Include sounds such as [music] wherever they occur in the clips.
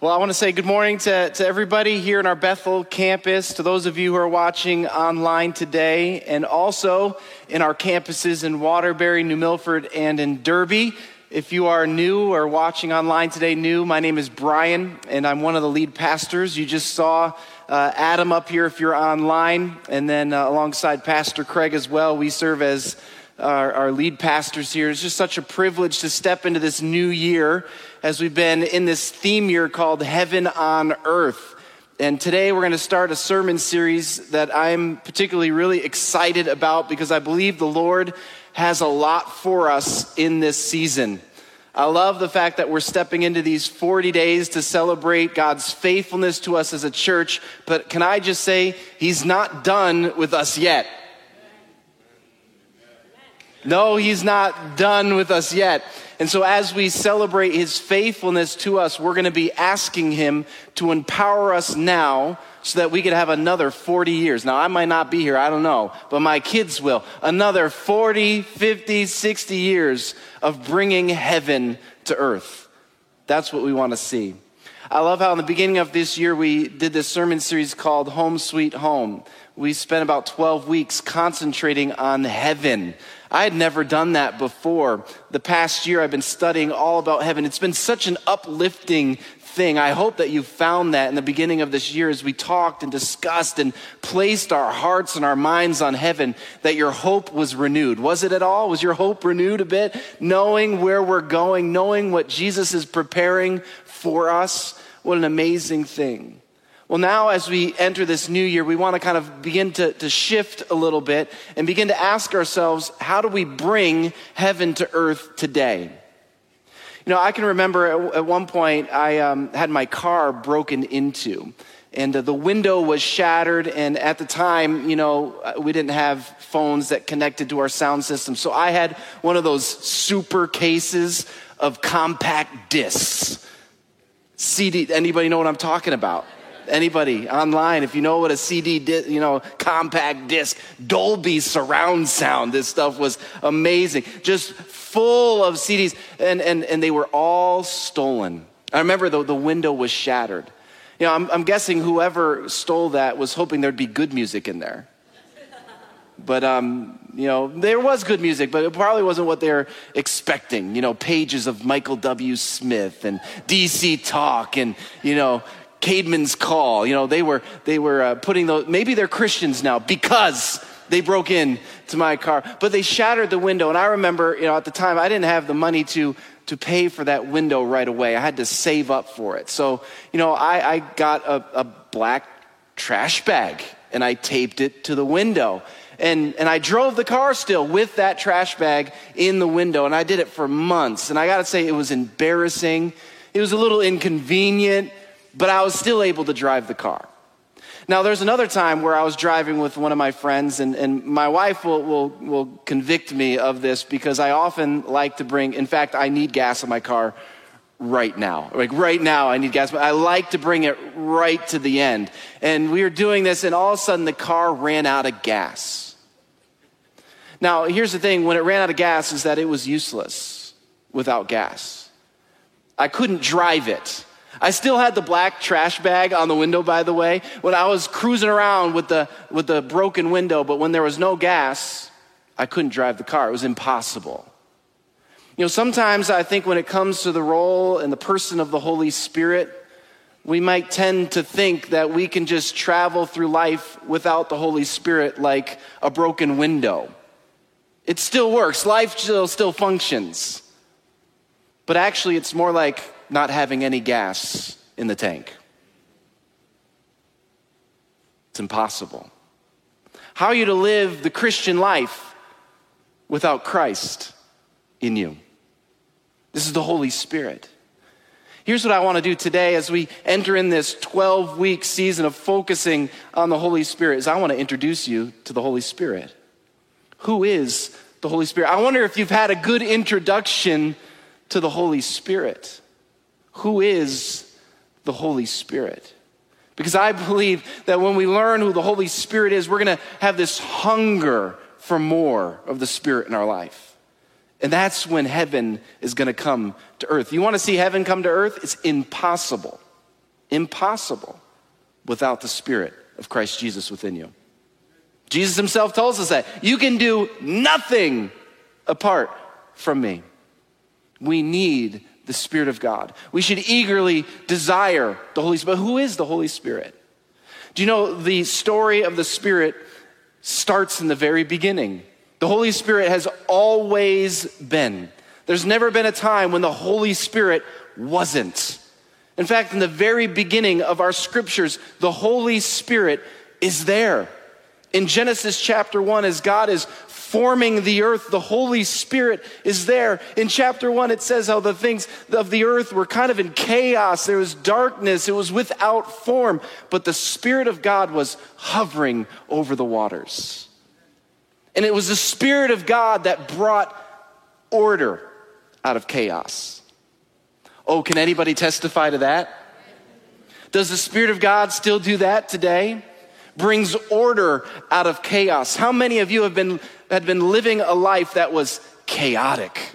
Well, I want to say good morning to, to everybody here in our Bethel campus, to those of you who are watching online today, and also in our campuses in Waterbury, New Milford, and in Derby. If you are new or watching online today, new, my name is Brian, and I'm one of the lead pastors. You just saw uh, Adam up here if you're online, and then uh, alongside Pastor Craig as well. We serve as our, our lead pastors here. It's just such a privilege to step into this new year as we've been in this theme year called Heaven on Earth. And today we're going to start a sermon series that I'm particularly really excited about because I believe the Lord has a lot for us in this season. I love the fact that we're stepping into these 40 days to celebrate God's faithfulness to us as a church. But can I just say, He's not done with us yet. No, He's not done with us yet. And so, as we celebrate his faithfulness to us, we're going to be asking him to empower us now so that we could have another 40 years. Now, I might not be here, I don't know, but my kids will. Another 40, 50, 60 years of bringing heaven to earth. That's what we want to see. I love how in the beginning of this year we did this sermon series called Home Sweet Home. We spent about 12 weeks concentrating on heaven. I had never done that before. The past year, I've been studying all about heaven. It's been such an uplifting thing. I hope that you found that in the beginning of this year as we talked and discussed and placed our hearts and our minds on heaven, that your hope was renewed. Was it at all? Was your hope renewed a bit? Knowing where we're going, knowing what Jesus is preparing for us? What an amazing thing. Well, now as we enter this new year, we want to kind of begin to, to shift a little bit and begin to ask ourselves, how do we bring heaven to earth today? You know, I can remember at, at one point I um, had my car broken into, and the window was shattered. And at the time, you know, uh, we didn't have phones that connected to our sound system, so I had one of those super cases of compact discs. CD. Anybody know what I'm talking about? Anybody online, if you know what a CD, di- you know, compact disc, Dolby surround sound, this stuff was amazing. Just full of CDs, and, and, and they were all stolen. I remember the, the window was shattered. You know, I'm, I'm guessing whoever stole that was hoping there'd be good music in there. But, um, you know, there was good music, but it probably wasn't what they're expecting. You know, pages of Michael W. Smith and DC Talk and, you know, Caedmon's Call. You know, they were, they were uh, putting those, maybe they're Christians now because they broke in to my car, but they shattered the window. And I remember, you know, at the time I didn't have the money to, to pay for that window right away. I had to save up for it. So, you know, I, I got a, a black trash bag and I taped it to the window. And, and I drove the car still with that trash bag in the window. And I did it for months. And I got to say, it was embarrassing. It was a little inconvenient but I was still able to drive the car. Now, there's another time where I was driving with one of my friends, and, and my wife will, will, will convict me of this because I often like to bring, in fact, I need gas in my car right now. Like right now, I need gas, but I like to bring it right to the end. And we were doing this, and all of a sudden, the car ran out of gas. Now, here's the thing when it ran out of gas, is that it was useless without gas. I couldn't drive it. I still had the black trash bag on the window, by the way, when I was cruising around with the, with the broken window, but when there was no gas, I couldn't drive the car. It was impossible. You know, sometimes I think when it comes to the role and the person of the Holy Spirit, we might tend to think that we can just travel through life without the Holy Spirit like a broken window. It still works, life still, still functions. But actually, it's more like not having any gas in the tank. It's impossible. How are you to live the Christian life without Christ in you? This is the Holy Spirit. Here's what I want to do today as we enter in this 12 week season of focusing on the Holy Spirit is I want to introduce you to the Holy Spirit. Who is the Holy Spirit? I wonder if you've had a good introduction to the Holy Spirit. Who is the Holy Spirit? Because I believe that when we learn who the Holy Spirit is, we're going to have this hunger for more of the Spirit in our life. And that's when heaven is going to come to earth. You want to see heaven come to earth? It's impossible. impossible without the Spirit of Christ Jesus within you. Jesus himself tells us that you can do nothing apart from me. We need the Spirit of God. We should eagerly desire the Holy Spirit. But who is the Holy Spirit? Do you know the story of the Spirit starts in the very beginning? The Holy Spirit has always been. There's never been a time when the Holy Spirit wasn't. In fact, in the very beginning of our scriptures, the Holy Spirit is there. In Genesis chapter 1, as God is forming the earth, the Holy Spirit is there. In chapter 1, it says how the things of the earth were kind of in chaos. There was darkness, it was without form, but the Spirit of God was hovering over the waters. And it was the Spirit of God that brought order out of chaos. Oh, can anybody testify to that? Does the Spirit of God still do that today? Brings order out of chaos. How many of you have been, had been living a life that was chaotic,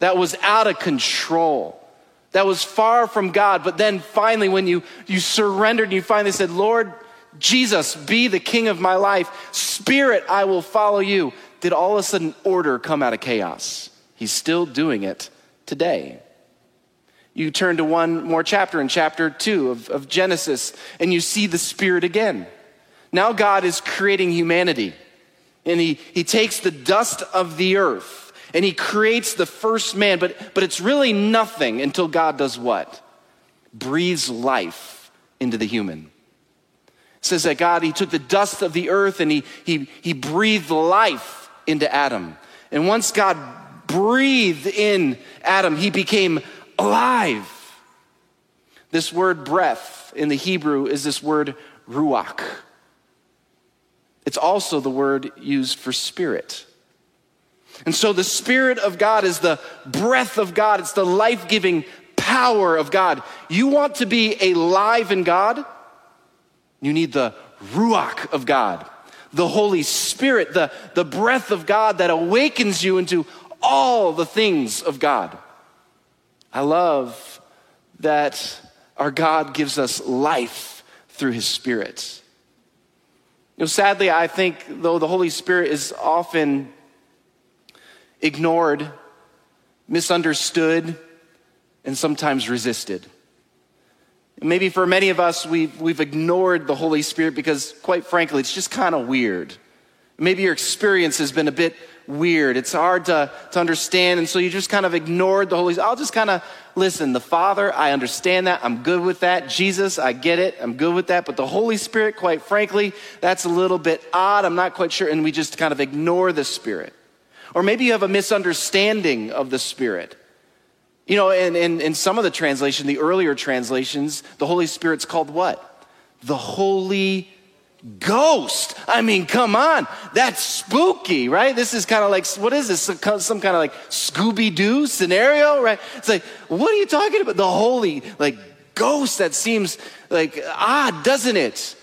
that was out of control, that was far from God? But then finally, when you, you surrendered and you finally said, Lord, Jesus, be the king of my life, Spirit, I will follow you, did all of a sudden order come out of chaos? He's still doing it today. You turn to one more chapter in chapter two of, of Genesis, and you see the Spirit again. Now God is creating humanity, and he, he takes the dust of the earth and he creates the first man, but, but it's really nothing until God does what? Breathes life into the human. It says that God, he took the dust of the earth and he, he, he breathed life into Adam. And once God breathed in Adam, he became alive. This word breath in the Hebrew is this word ruach. It's also the word used for spirit. And so the Spirit of God is the breath of God, it's the life giving power of God. You want to be alive in God? You need the Ruach of God, the Holy Spirit, the, the breath of God that awakens you into all the things of God. I love that our God gives us life through his Spirit. You know, sadly, I think though the Holy Spirit is often ignored, misunderstood, and sometimes resisted. Maybe for many of us, we've, we've ignored the Holy Spirit because, quite frankly, it's just kind of weird. Maybe your experience has been a bit weird. It's hard to, to understand. And so you just kind of ignored the Holy Spirit. I'll just kind of listen. The Father, I understand that. I'm good with that. Jesus, I get it. I'm good with that. But the Holy Spirit, quite frankly, that's a little bit odd. I'm not quite sure. And we just kind of ignore the Spirit. Or maybe you have a misunderstanding of the Spirit. You know, in, in, in some of the translation, the earlier translations, the Holy Spirit's called what? The Holy ghost. I mean, come on. That's spooky, right? This is kind of like, what is this? Some, some kind of like Scooby Doo scenario, right? It's like, what are you talking about? The holy, like, ghost that seems like odd, doesn't it?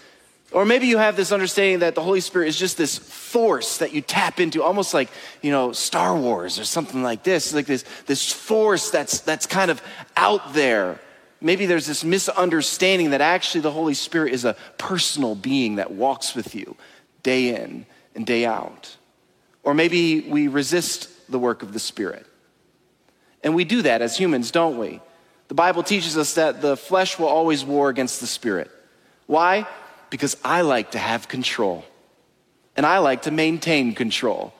Or maybe you have this understanding that the Holy Spirit is just this force that you tap into, almost like, you know, Star Wars or something like this, like this, this force that's, that's kind of out there maybe there's this misunderstanding that actually the Holy Spirit is a personal being that walks with you day in and day out. Or maybe we resist the work of the Spirit. And we do that as humans, don't we? The Bible teaches us that the flesh will always war against the Spirit. Why? Because I like to have control. And I like to maintain control.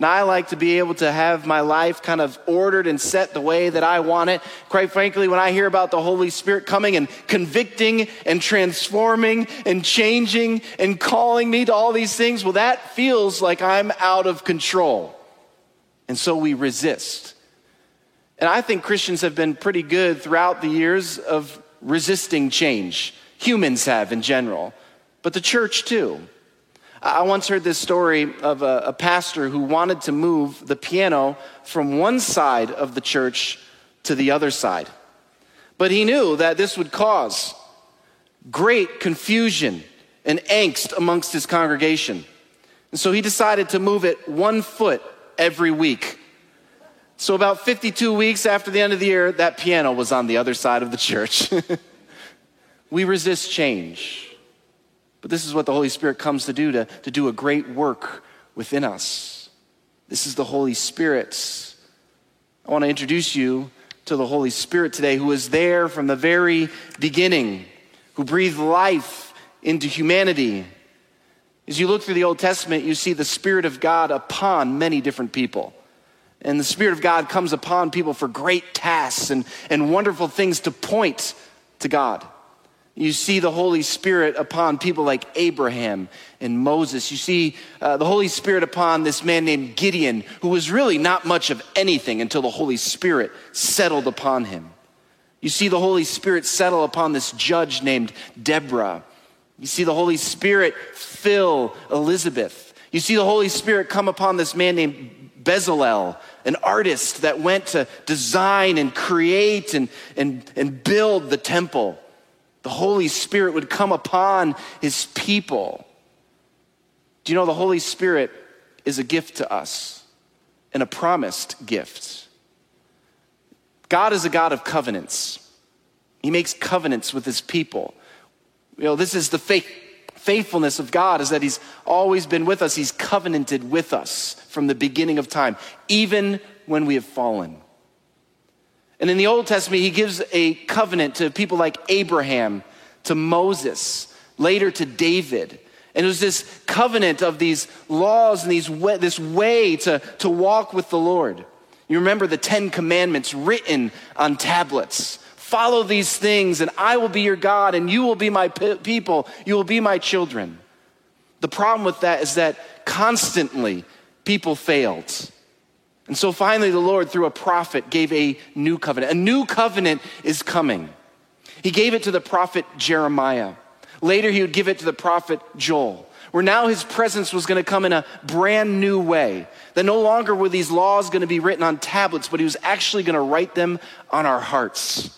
And I like to be able to have my life kind of ordered and set the way that I want it. Quite frankly, when I hear about the Holy Spirit coming and convicting and transforming and changing and calling me to all these things, well, that feels like I'm out of control. And so we resist. And I think Christians have been pretty good throughout the years of resisting change. Humans have in general, but the church too. I once heard this story of a, a, pastor who wanted to move the piano from one side of the church to the other side. But he knew that this would cause great confusion and angst amongst his congregation. And so he decided to move it one foot every week. So, about 52 weeks after the end of the year, that piano was on the other side of the church. [laughs] We resist change. But this is what the Holy Spirit comes to do to, to do a great work within us. This is the Holy Spirit. I want to introduce you to the Holy Spirit today, who was there from the very beginning, who breathed life into humanity. As you look through the Old Testament, you see the Spirit of God upon many different people. And the Spirit of God comes upon people for great tasks and, and wonderful things to point to God. You see the Holy Spirit upon people like Abraham and Moses. You see uh, the Holy Spirit upon this man named Gideon, who was really not much of anything until the Holy Spirit settled upon him. You see the Holy Spirit settle upon this judge named Deborah. You see the Holy Spirit fill Elizabeth. You see the Holy Spirit come upon this man named Bezalel, an artist that went to design and create and, and, and build the temple. The Holy Spirit would come upon his people. Do you know the Holy Spirit is a gift to us and a promised gift? God is a God of covenants. He makes covenants with his people. You know, this is the faith, faithfulness of God is that he's always been with us. He's covenanted with us from the beginning of time, even when we have fallen. And in the Old Testament, he gives a covenant to people like Abraham, to Moses, later to David. And it was this covenant of these laws and these way, this way to, to walk with the Lord. You remember the Ten Commandments written on tablets. Follow these things, and I will be your God, and you will be my people. You will be my children. The problem with that is that constantly people failed. And so finally, the Lord, through a prophet, gave a new covenant. A new covenant is coming. He gave it to the prophet Jeremiah. Later, he would give it to the prophet Joel, where now his presence was going to come in a brand new way. That no longer were these laws going to be written on tablets, but he was actually going to write them on our hearts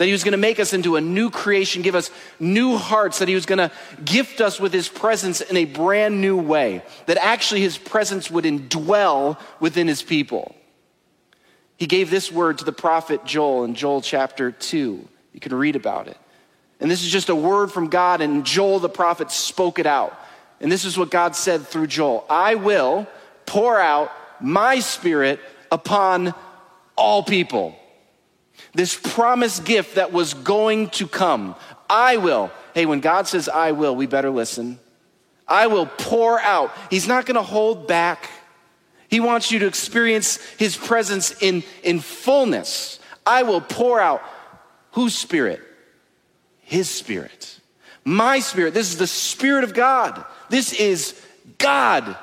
that he was going to make us into a new creation, give us new hearts, that he was going to gift us with his presence in a brand new way, that actually his presence would indwell within his people. He gave this word to the prophet Joel in Joel chapter 2. You can read about it. And this is just a word from God, and Joel the prophet spoke it out. And this is what God said through Joel I will pour out my spirit upon all people this promised gift that was going to come. I will. Hey, when God says I will, we better listen. I will pour out. He's not going to hold back. He wants you to experience his presence in, in fullness. I will pour out whose spirit? His spirit. My spirit. This is the spirit of God. This is God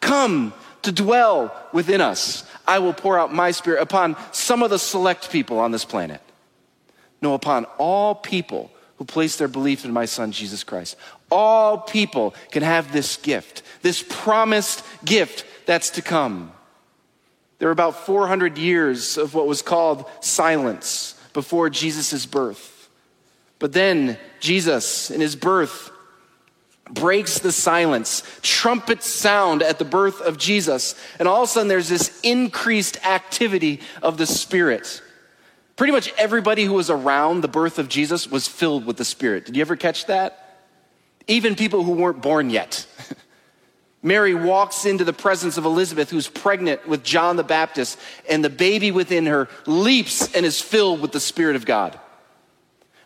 come to dwell within us. I will pour out my spirit upon some of the select people on this planet. No, upon all people who place their belief in my son, Jesus Christ. All people can have this gift, this promised gift that's to come. There are about 400 years of what was called silence before Jesus' birth. But then Jesus, in his birth, breaks the silence. Trumpets sound at the birth of Jesus. And all of a sudden, there's this increased activity of the Spirit. Pretty much everybody who was around the birth of Jesus was filled with the Spirit. Did you ever catch that? Even people who weren't born yet. [laughs] Mary walks into the presence of Elizabeth, who's pregnant with John the Baptist, and the baby within her leaps and is filled with the Spirit of God.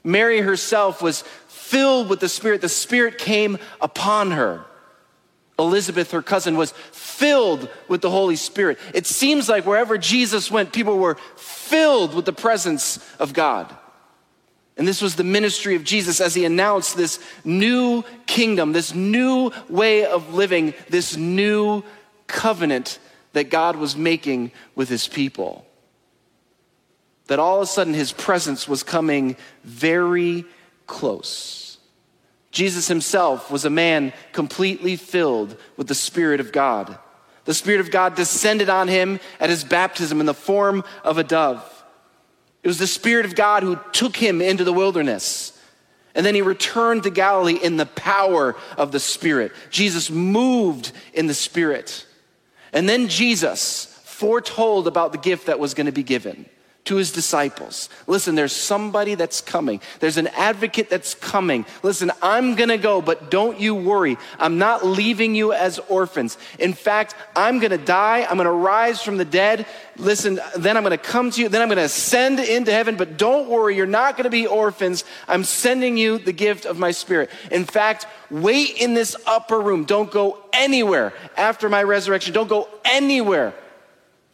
Mary herself was filled with the Spirit. The Spirit came upon her. Elizabeth, her cousin, was filled with the Holy Spirit. It seems like wherever Jesus went, people were filled with the presence of God. And this was the ministry of Jesus as he announced this new kingdom, this new way of living, this new covenant that God was making with his people. That all of a sudden his presence was coming very close. Jesus himself was a man completely filled with the Spirit of God. The Spirit of God descended on him at his baptism in the form of a dove. It was the Spirit of God who took him into the wilderness. And then he returned to Galilee in the power of the Spirit. Jesus moved in the Spirit. And then Jesus foretold about the gift that was going to be given. To his disciples listen, there's somebody that's coming. There's an advocate that's coming. Listen, I'm going to go, but don't you worry. I'm not leaving you as orphans. In fact, I'm going to die. I'm going to rise from the dead. Listen, then I'm going to come to you. Then I'm going to ascend into heaven, but don't worry. You're not going to be orphans. I'm sending you the gift of my spirit. In fact, wait in this upper room. Don't go anywhere after my resurrection. Don't go anywhere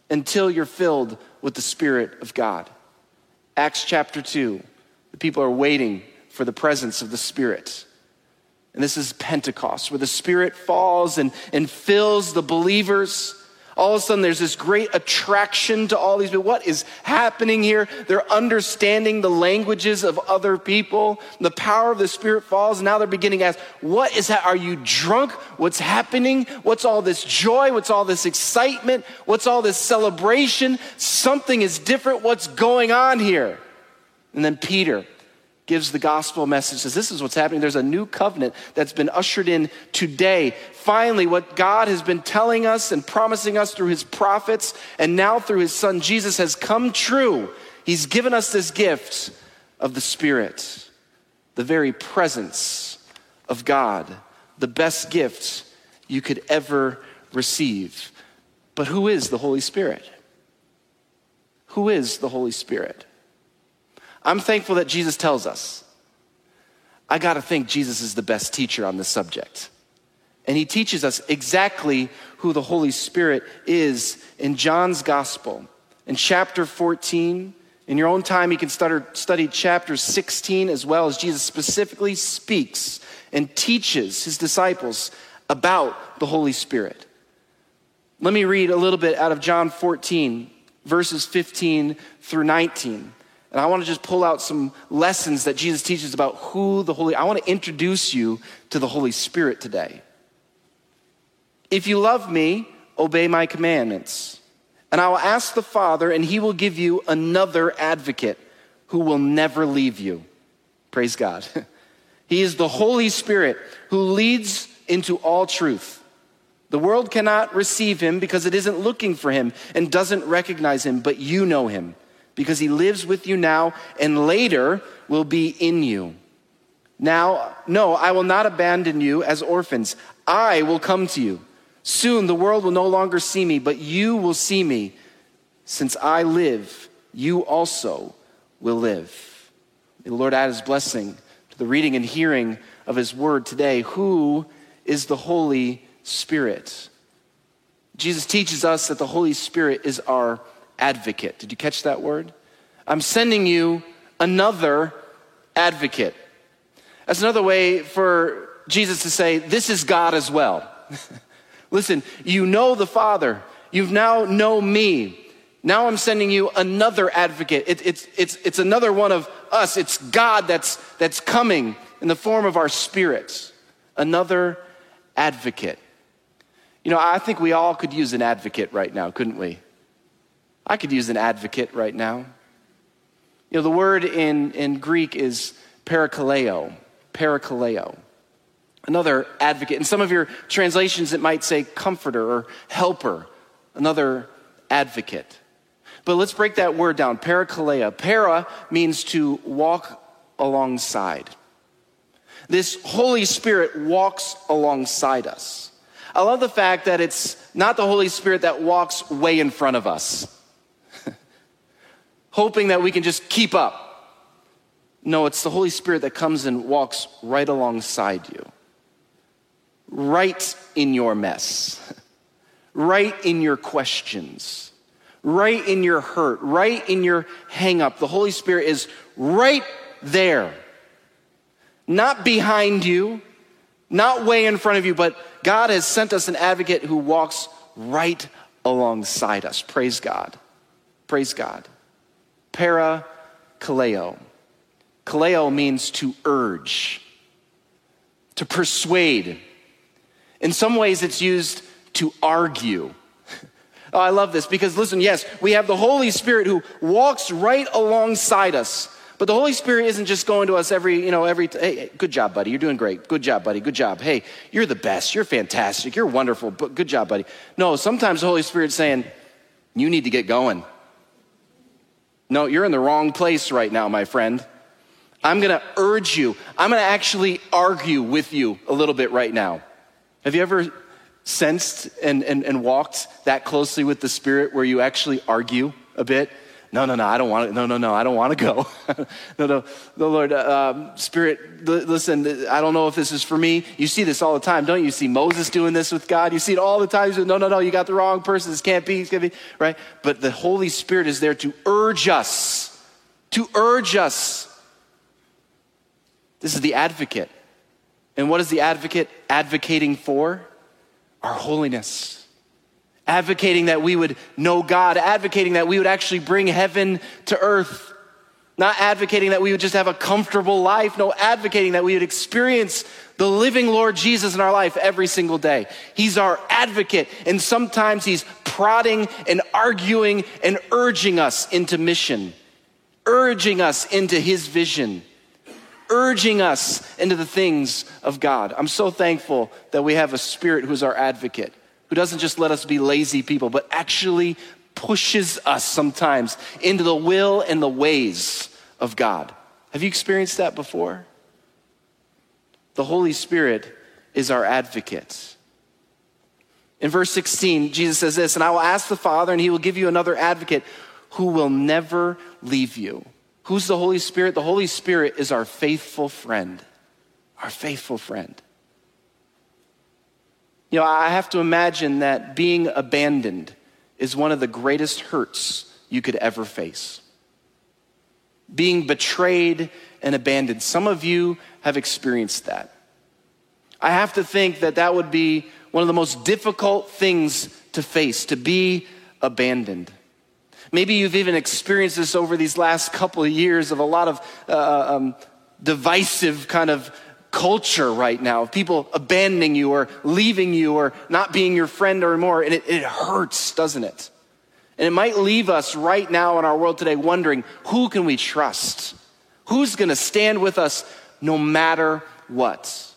until you're filled with the Spirit of God. Acts chapter 2, the people are waiting for the presence of the Spirit. And this is Pentecost, where the Spirit falls and, and fills the believers. All of a sudden, there's this great attraction to all these people. What is happening here? They're understanding the languages of other people. The power of the Spirit falls. And now they're beginning to ask, What is that? Are you drunk? What's happening? What's all this joy? What's all this excitement? What's all this celebration? Something is different. What's going on here? And then Peter gives the gospel message says this is what's happening. There's a new covenant that's been ushered in today. Finally what god has been telling us and promising us through his prophets and now through his son jesus has come true. He's given us this gift of the spirit the very presence of god the best gift you could ever receive. But who is the holy spirit? Who is the holy spirit I'm thankful that Jesus tells us. I got to think Jesus is the best teacher on this subject. And he teaches us exactly who the Holy Spirit is in John's gospel. In chapter 14, in your own time, you can study chapter 16 as well as Jesus specifically speaks and teaches his disciples about the Holy Spirit. Let me read a little bit out of John 14, verses 15 through 19. And I want to just pull out some lessons that Jesus teaches about who the Holy I want to introduce you to the Holy Spirit today. If you love me, obey my commandments. And I will ask the Father, and he will give you another advocate who will never leave you. Praise God. [laughs] he is the Holy Spirit who leads into all truth. The world cannot receive him because it isn't looking for him and doesn't recognize him, but you know him because he lives with you now and later will be in you. Now, no, I will not abandon you as orphans. I will come to you. Soon the world will no longer see me, but you will see me. Since I live, you also will live. May the Lord add his blessing to the reading and hearing of his word today. Who is the Holy Spirit? Jesus teaches us that the Holy Spirit is our advocate. Did you catch that word? I'm sending you another advocate. That's another way for Jesus to say, This is God as well. [laughs] Listen, you know the Father. You now know me. Now I'm sending you another advocate. It, it's, it's, it's another one of us. It's God that's, that's coming in the form of our spirits. Another advocate. You know, I think we all could use an advocate right now, couldn't we? I could use an advocate right now. You know, the word in, in Greek is parakaleo, parakaleo. Another advocate. In some of your translations, it might say comforter or helper, another advocate. But let's break that word down. Parakaleo. Para means to walk alongside. This Holy Spirit walks alongside us. I love the fact that it's not the Holy Spirit that walks way in front of us hoping that we can just keep up. No, it's the Holy Spirit that comes and walks right alongside you, right in your mess, [laughs] right in your questions, right in your hurt, right in your hang up. The Holy Spirit is right there, not behind you, not way in front of you, but God has sent us an advocate who walks right alongside us. Praise God. Praise God. Para kaleo. Kaleo means to urge, to persuade. In some ways, it's used to argue. [laughs] Oh, I love this because listen, yes, we have the Holy Spirit who walks right alongside us. But the Holy Spirit isn't just going to us every, you know, every, hey, good job, buddy. You're doing great. Good job, buddy. Good job. Hey, you're the best. You're fantastic. You're wonderful. But good job, buddy. No, sometimes the Holy Spirit's saying, you need to get going. No, you're in the wrong place right now, my friend. I'm going to urge you. I'm going to actually argue with you a little bit right now. Have you ever sensed and, and, and walked that closely with the Spirit where you actually argue a bit? No, no, no, I don't want to. No, no, no, I don't want to go. [laughs] no, no, no, Lord, uh, um, Spirit, listen, I don't know if this is for me. You see this all the time, don't you? you see Moses doing this with God. You see it all the time. Say, no, no, no, you got the wrong person. This can't be, this can't be, right? But the Holy Spirit is there to urge us, to urge us. This is the advocate. And what is the advocate advocating for? Our holiness advocating that we would know God, advocating that we would actually bring heaven to earth, not advocating that we would just have a comfortable life, no, advocating that we would experience the living Lord Jesus in our life every single day. He's our advocate, and sometimes He's prodding and arguing and urging us into mission, urging us into His vision urging us into the things of God. I'm so thankful that we have a spirit who's our advocate who doesn't just let us be lazy people, but actually pushes us sometimes into the will and the ways of God. Have you experienced that before? The Holy Spirit is our advocate. In verse 16, Jesus says this, and I will ask the Father, and he will give you another advocate who will never leave you. Who's the Holy Spirit? The Holy Spirit is our faithful friend. Our faithful friend. You know, I have to imagine that being abandoned is one of the greatest hurts you could ever face. Being betrayed and abandoned. Some of you have experienced that. I have to think that that would be one of the most difficult things to face, to be abandoned. Maybe you've even experienced this over these last couple of years of a lot of uh, um, divisive kind of culture right now of people abandoning you or leaving you or not being your friend or more. And it, it hurts, doesn't it? And it might leave us right now in our world today wondering who can we trust? Who's going to stand with us no matter what?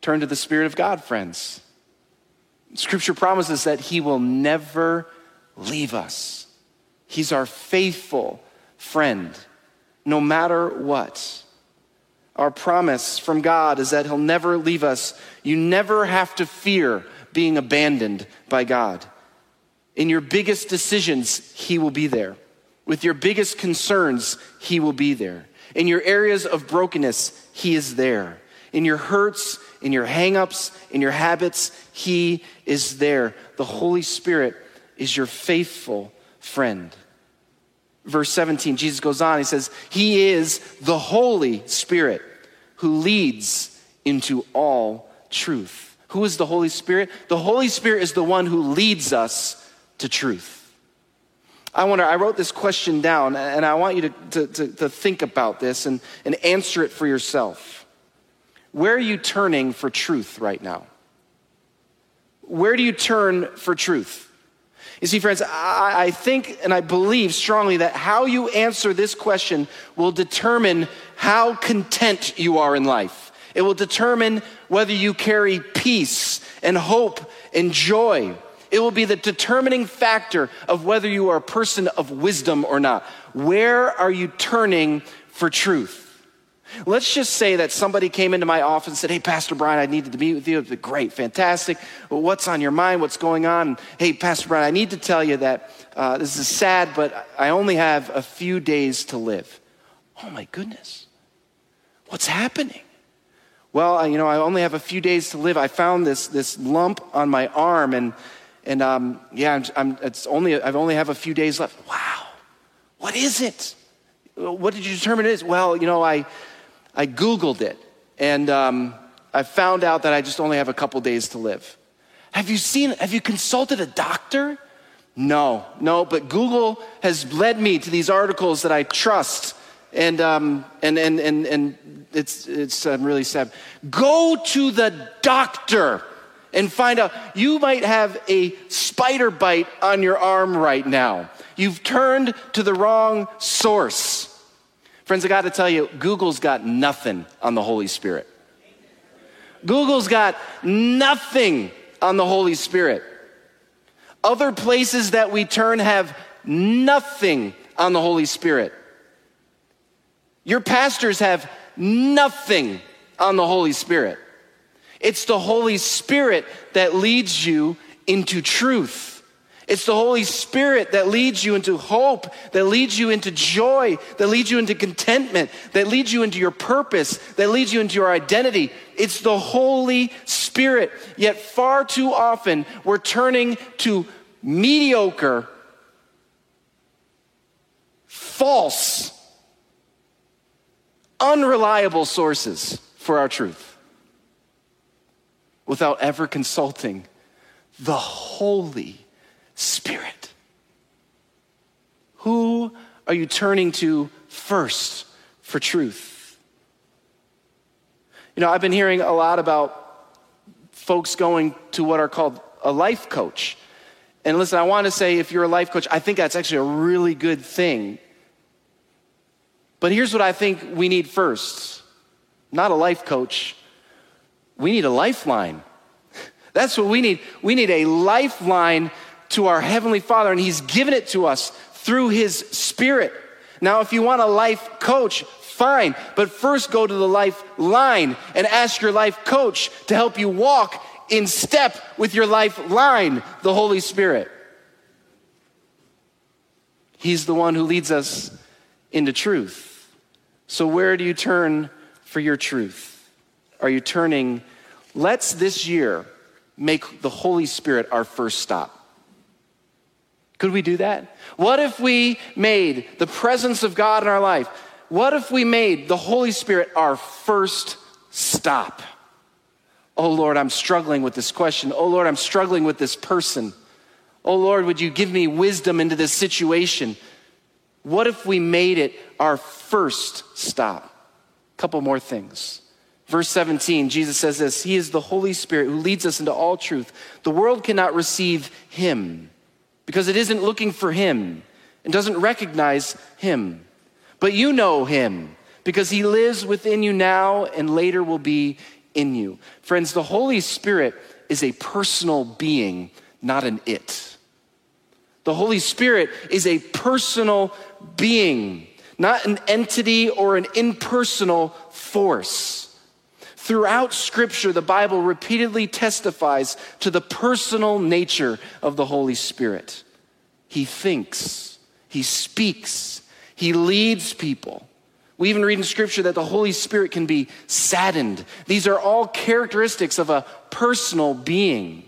Turn to the Spirit of God, friends. Scripture promises that He will never leave us. He's our faithful friend, no matter what. Our promise from God is that He'll never leave us. You never have to fear being abandoned by God. In your biggest decisions, He will be there. With your biggest concerns, He will be there. In your areas of brokenness, He is there. In your hurts, in your hangups, in your habits, He is there. The Holy Spirit is your faithful friend verse 17, Jesus goes on, he says, He is the Holy Spirit who leads into all truth. Who is the Holy Spirit? The Holy Spirit is the one who leads us to truth. I wonder, I wrote this question down, and I want you to, to, to, to think about this and, and answer it for yourself. Where are you turning for truth right now? Where do you turn for truth? You see, friends, I, I, think and I believe strongly that how you answer this question will determine how content you are in life. It will determine whether you carry peace and hope and joy. It will be the determining factor of whether you are a person of wisdom or not. Where are you turning for truth? Let's just say that somebody came into my office and said, Hey, Pastor Brian, I needed to meet with you. It'd be great, fantastic. What's on your mind? What's going on? hey, Pastor Brian, I need to tell you that uh, this is sad, but I only have a few days to live. Oh, my goodness. What's happening? Well, you know, I only have a few days to live. I found this, this lump on my arm, and, and um, yeah, I'm, I'm, it's only, I've only have a few days left. Wow. What is it? What did you determine it is? Well, you know, I, I Googled it and um, I found out that I just only have a couple days to live. Have you seen, have you consulted a doctor? No, no, but Google has led me to these articles that I trust. And, um, and, and, and, and it's, it's um, really sad. Go to the doctor and find out. You might have a spider bite on your arm right now. You've turned to the wrong source. Friends, I got to tell you, Google's got nothing on the Holy Spirit. Google's got nothing on the Holy Spirit. Other places that we turn have nothing on the Holy Spirit. Your pastors have nothing on the Holy Spirit. It's the Holy Spirit that leads you into truth. It's the Holy Spirit that leads you into hope, that leads you into joy, that leads you into contentment, that leads you into your purpose, that leads you into your identity. It's the Holy Spirit. Yet far too often we're turning to mediocre, false, unreliable sources for our truth without ever consulting the Holy Spirit. Who are you turning to first for truth? You know, I've been hearing a lot about folks going to what are called a life coach. And listen, I want to say if you're a life coach, I think that's actually a really good thing. But here's what I think we need first not a life coach, we need a lifeline. [laughs] That's what we need. We need a lifeline to our Heavenly Father, and He's given it to us through His Spirit. Now, if you want a life coach, fine, but first go to the life line and ask your life coach to help you walk in step with your life line, the Holy Spirit. He's the one who leads us into truth. So, where do you turn for your truth? Are you turning, let's this year make the Holy Spirit our first stop? Could we do that? What if we made the presence of God in our life? What if we made the Holy Spirit our first stop? Oh Lord, I'm struggling with this question. Oh Lord, I'm struggling with this person. Oh Lord, would you give me wisdom into this situation? What if we made it our first stop? A couple more things. Verse 17, Jesus says this He is the Holy Spirit who leads us into all truth. The world cannot receive Him because it isn't looking for him and doesn't recognize him. But you know him because he lives within you now and later will be in you. Friends, the Holy Spirit is a personal being, not an it. The Holy Spirit is a personal being, not an entity or an impersonal force. Throughout Scripture, the Bible repeatedly testifies to the personal nature of the Holy Spirit. He thinks, He speaks, He leads people. We even read in Scripture that the Holy Spirit can be saddened. These are all characteristics of a personal being.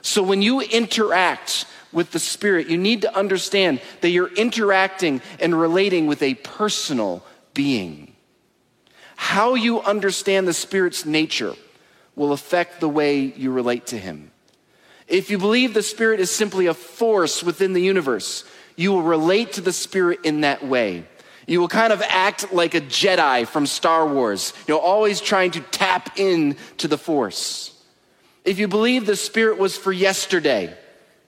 So when you interact with the Spirit, you need to understand that you're interacting and relating with a personal being. How you understand the Spirit's nature will affect the way you relate to Him. If you believe the Spirit is simply a force within the universe, you will relate to the Spirit in that way. You will kind of act like a Jedi from Star Wars, you know, always trying to tap in to the force. If you believe the Spirit was for yesterday,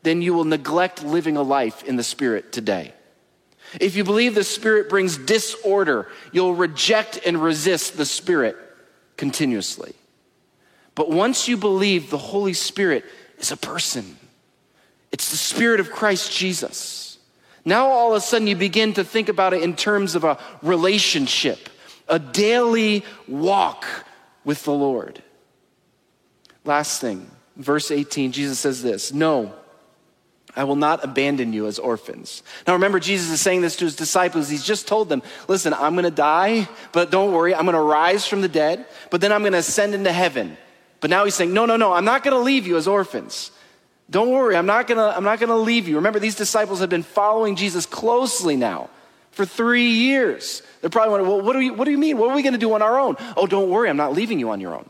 then you will neglect living a life in the Spirit today. If you believe the Spirit brings disorder, you'll reject and resist the Spirit continuously. But once you believe the Holy Spirit is a person, it's the Spirit of Christ Jesus. Now, all of a sudden, you begin to think about it in terms of a relationship, a daily walk with the Lord. Last thing, verse 18, Jesus says this No, I will not abandon you as orphans. Now remember, Jesus is saying this to his disciples. He's just told them, listen, I'm going to die, but don't worry, I'm going to rise from the dead, but then I'm going to ascend into heaven. But now he's saying, no, no, no, I'm not going to leave you as orphans. Don't worry, I'm not going to, I'm not going to leave you. Remember, these disciples have been following Jesus closely now for three years. They're probably wondering, well, what do, you, what do you mean? What are we going to do on our own? Oh, don't worry, I'm not leaving you on your own.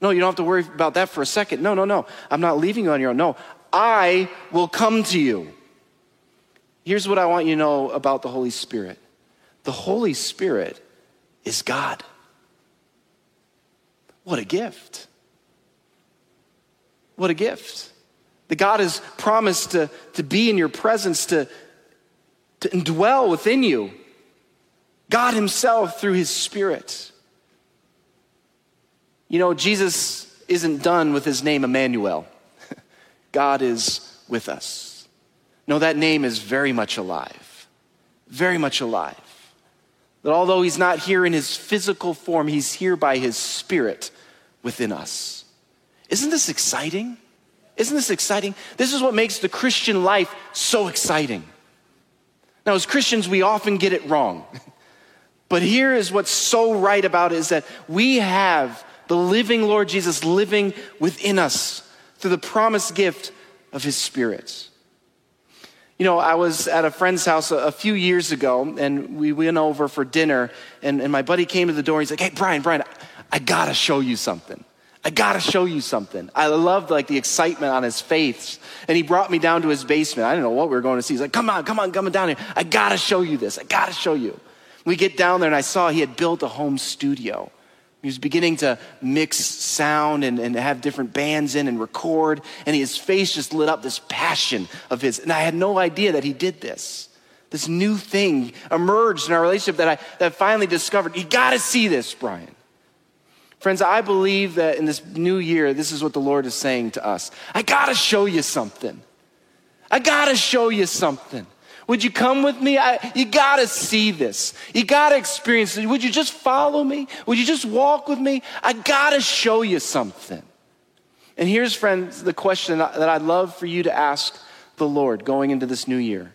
No, you don't have to worry about that for a second. No, no, no. I'm not leaving you on your own. No, I will come to you. Here's what I want you to know about the Holy Spirit the Holy Spirit is God. What a gift! What a gift. That God has promised to, to be in your presence, to, to indwell within you. God Himself through His Spirit. You know, Jesus isn't done with His name Emmanuel. God is with us. No, that name is very much alive, very much alive. That although he's not here in his physical form, he's here by his spirit within us. Isn't this exciting? Isn't this exciting? This is what makes the Christian life so exciting. Now, as Christians, we often get it wrong. [laughs] But here is what's so right about it is that we have the living Lord Jesus living within us through the promised gift of his spirit. You know, I was at a friend's house a, few years ago, and we went over for dinner, and, and my buddy came to the door. He's like, "Hey, Brian, Brian, I gotta show you something. I gotta show you something." I loved like the excitement on his face, and he brought me down to his basement. I didn't know what we were going to see. He's like, "Come on, come on, come on down here. I gotta show you this. I gotta show you." We get down there, and I saw he had built a home studio. He was beginning to mix sound and, and have different bands in and record, and his face just lit up this passion of his. And I had no idea that he did this. This new thing emerged in our relationship that I that finally discovered. You got to see this, Brian. Friends, I believe that in this new year, this is what the Lord is saying to us. I got to show you something. I got to show you something. Would you come with me? I, you got to see this. You got to experience it. Would you just follow me? Would you just walk with me? I got to show you something. And here's, friends, the question that I'd love for you to ask the Lord going into this new year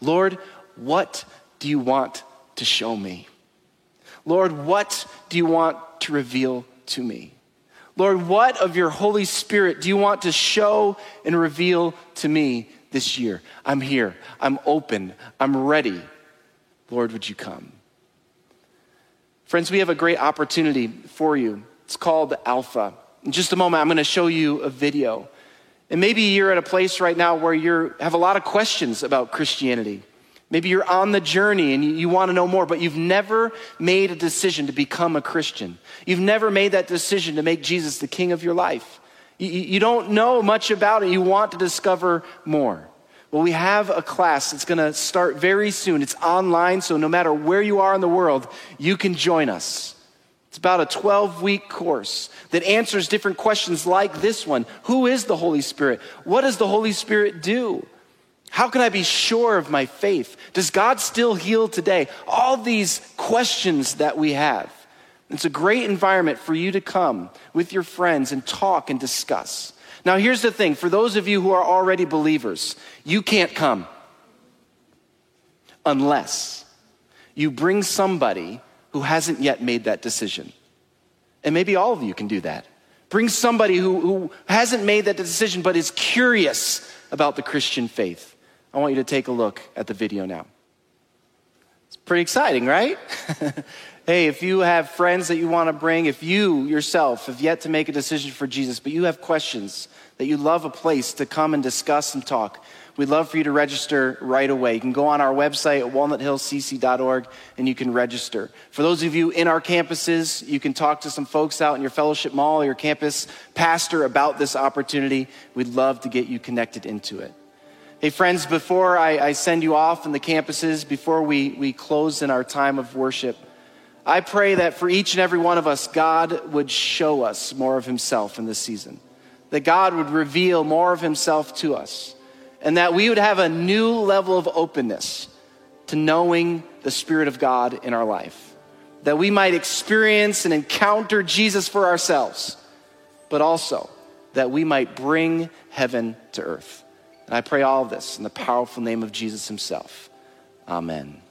Lord, what do you want to show me? Lord, what do you want to reveal to me? Lord, what of your Holy Spirit do you want to show and reveal to me this year. I'm here. I'm open. I'm ready. Lord, would you come? Friends, we have a great opportunity for you. It's called Alpha. In just a moment, I'm going to show you a video. And maybe you're at a place right now where you have a lot of questions about Christianity. Maybe you're on the journey and you, want to know more, but you've never made a decision to become a Christian. You've never made that decision to make Jesus the king of your life. You, don't know much about it. You want to discover more. Well, we have a class that's going to start very soon. It's online, so no matter where you are in the world, you can join us. It's about a 12 week course that answers different questions like this one Who is the Holy Spirit? What does the Holy Spirit do? How can I be sure of my faith? Does God still heal today? All these questions that we have. It's a great environment for you to come with your friends and talk and discuss. Now, here's the thing for those of you who are already believers, you can't come unless you bring somebody who hasn't yet made that decision. And maybe all of you can do that. Bring somebody who, who hasn't made that decision but is curious about the Christian faith. I want you to take a look at the video now. Pretty exciting, right? [laughs] Hey, if you have friends that you want to bring, if you yourself have yet to make a decision for Jesus, but you have questions that you love a place to come and discuss and talk, we'd love for you to register right away. You can go on our website at walnuthillcc.org and you can register. For those of you in our campuses, you can talk to some folks out in your fellowship mall or your campus pastor about this opportunity. We'd love to get you connected into it. Hey, friends, before I, I send you off in the campuses, before we, we close in our time of worship, I pray that for each and every one of us, God would show us more of Himself in this season. That God would reveal more of Himself to us. And that we would have a new level of openness to knowing the Spirit of God in our life. That we might experience and encounter Jesus for ourselves, but also that we might bring heaven to earth. And I pray all of this in the powerful name of Jesus Himself. Amen.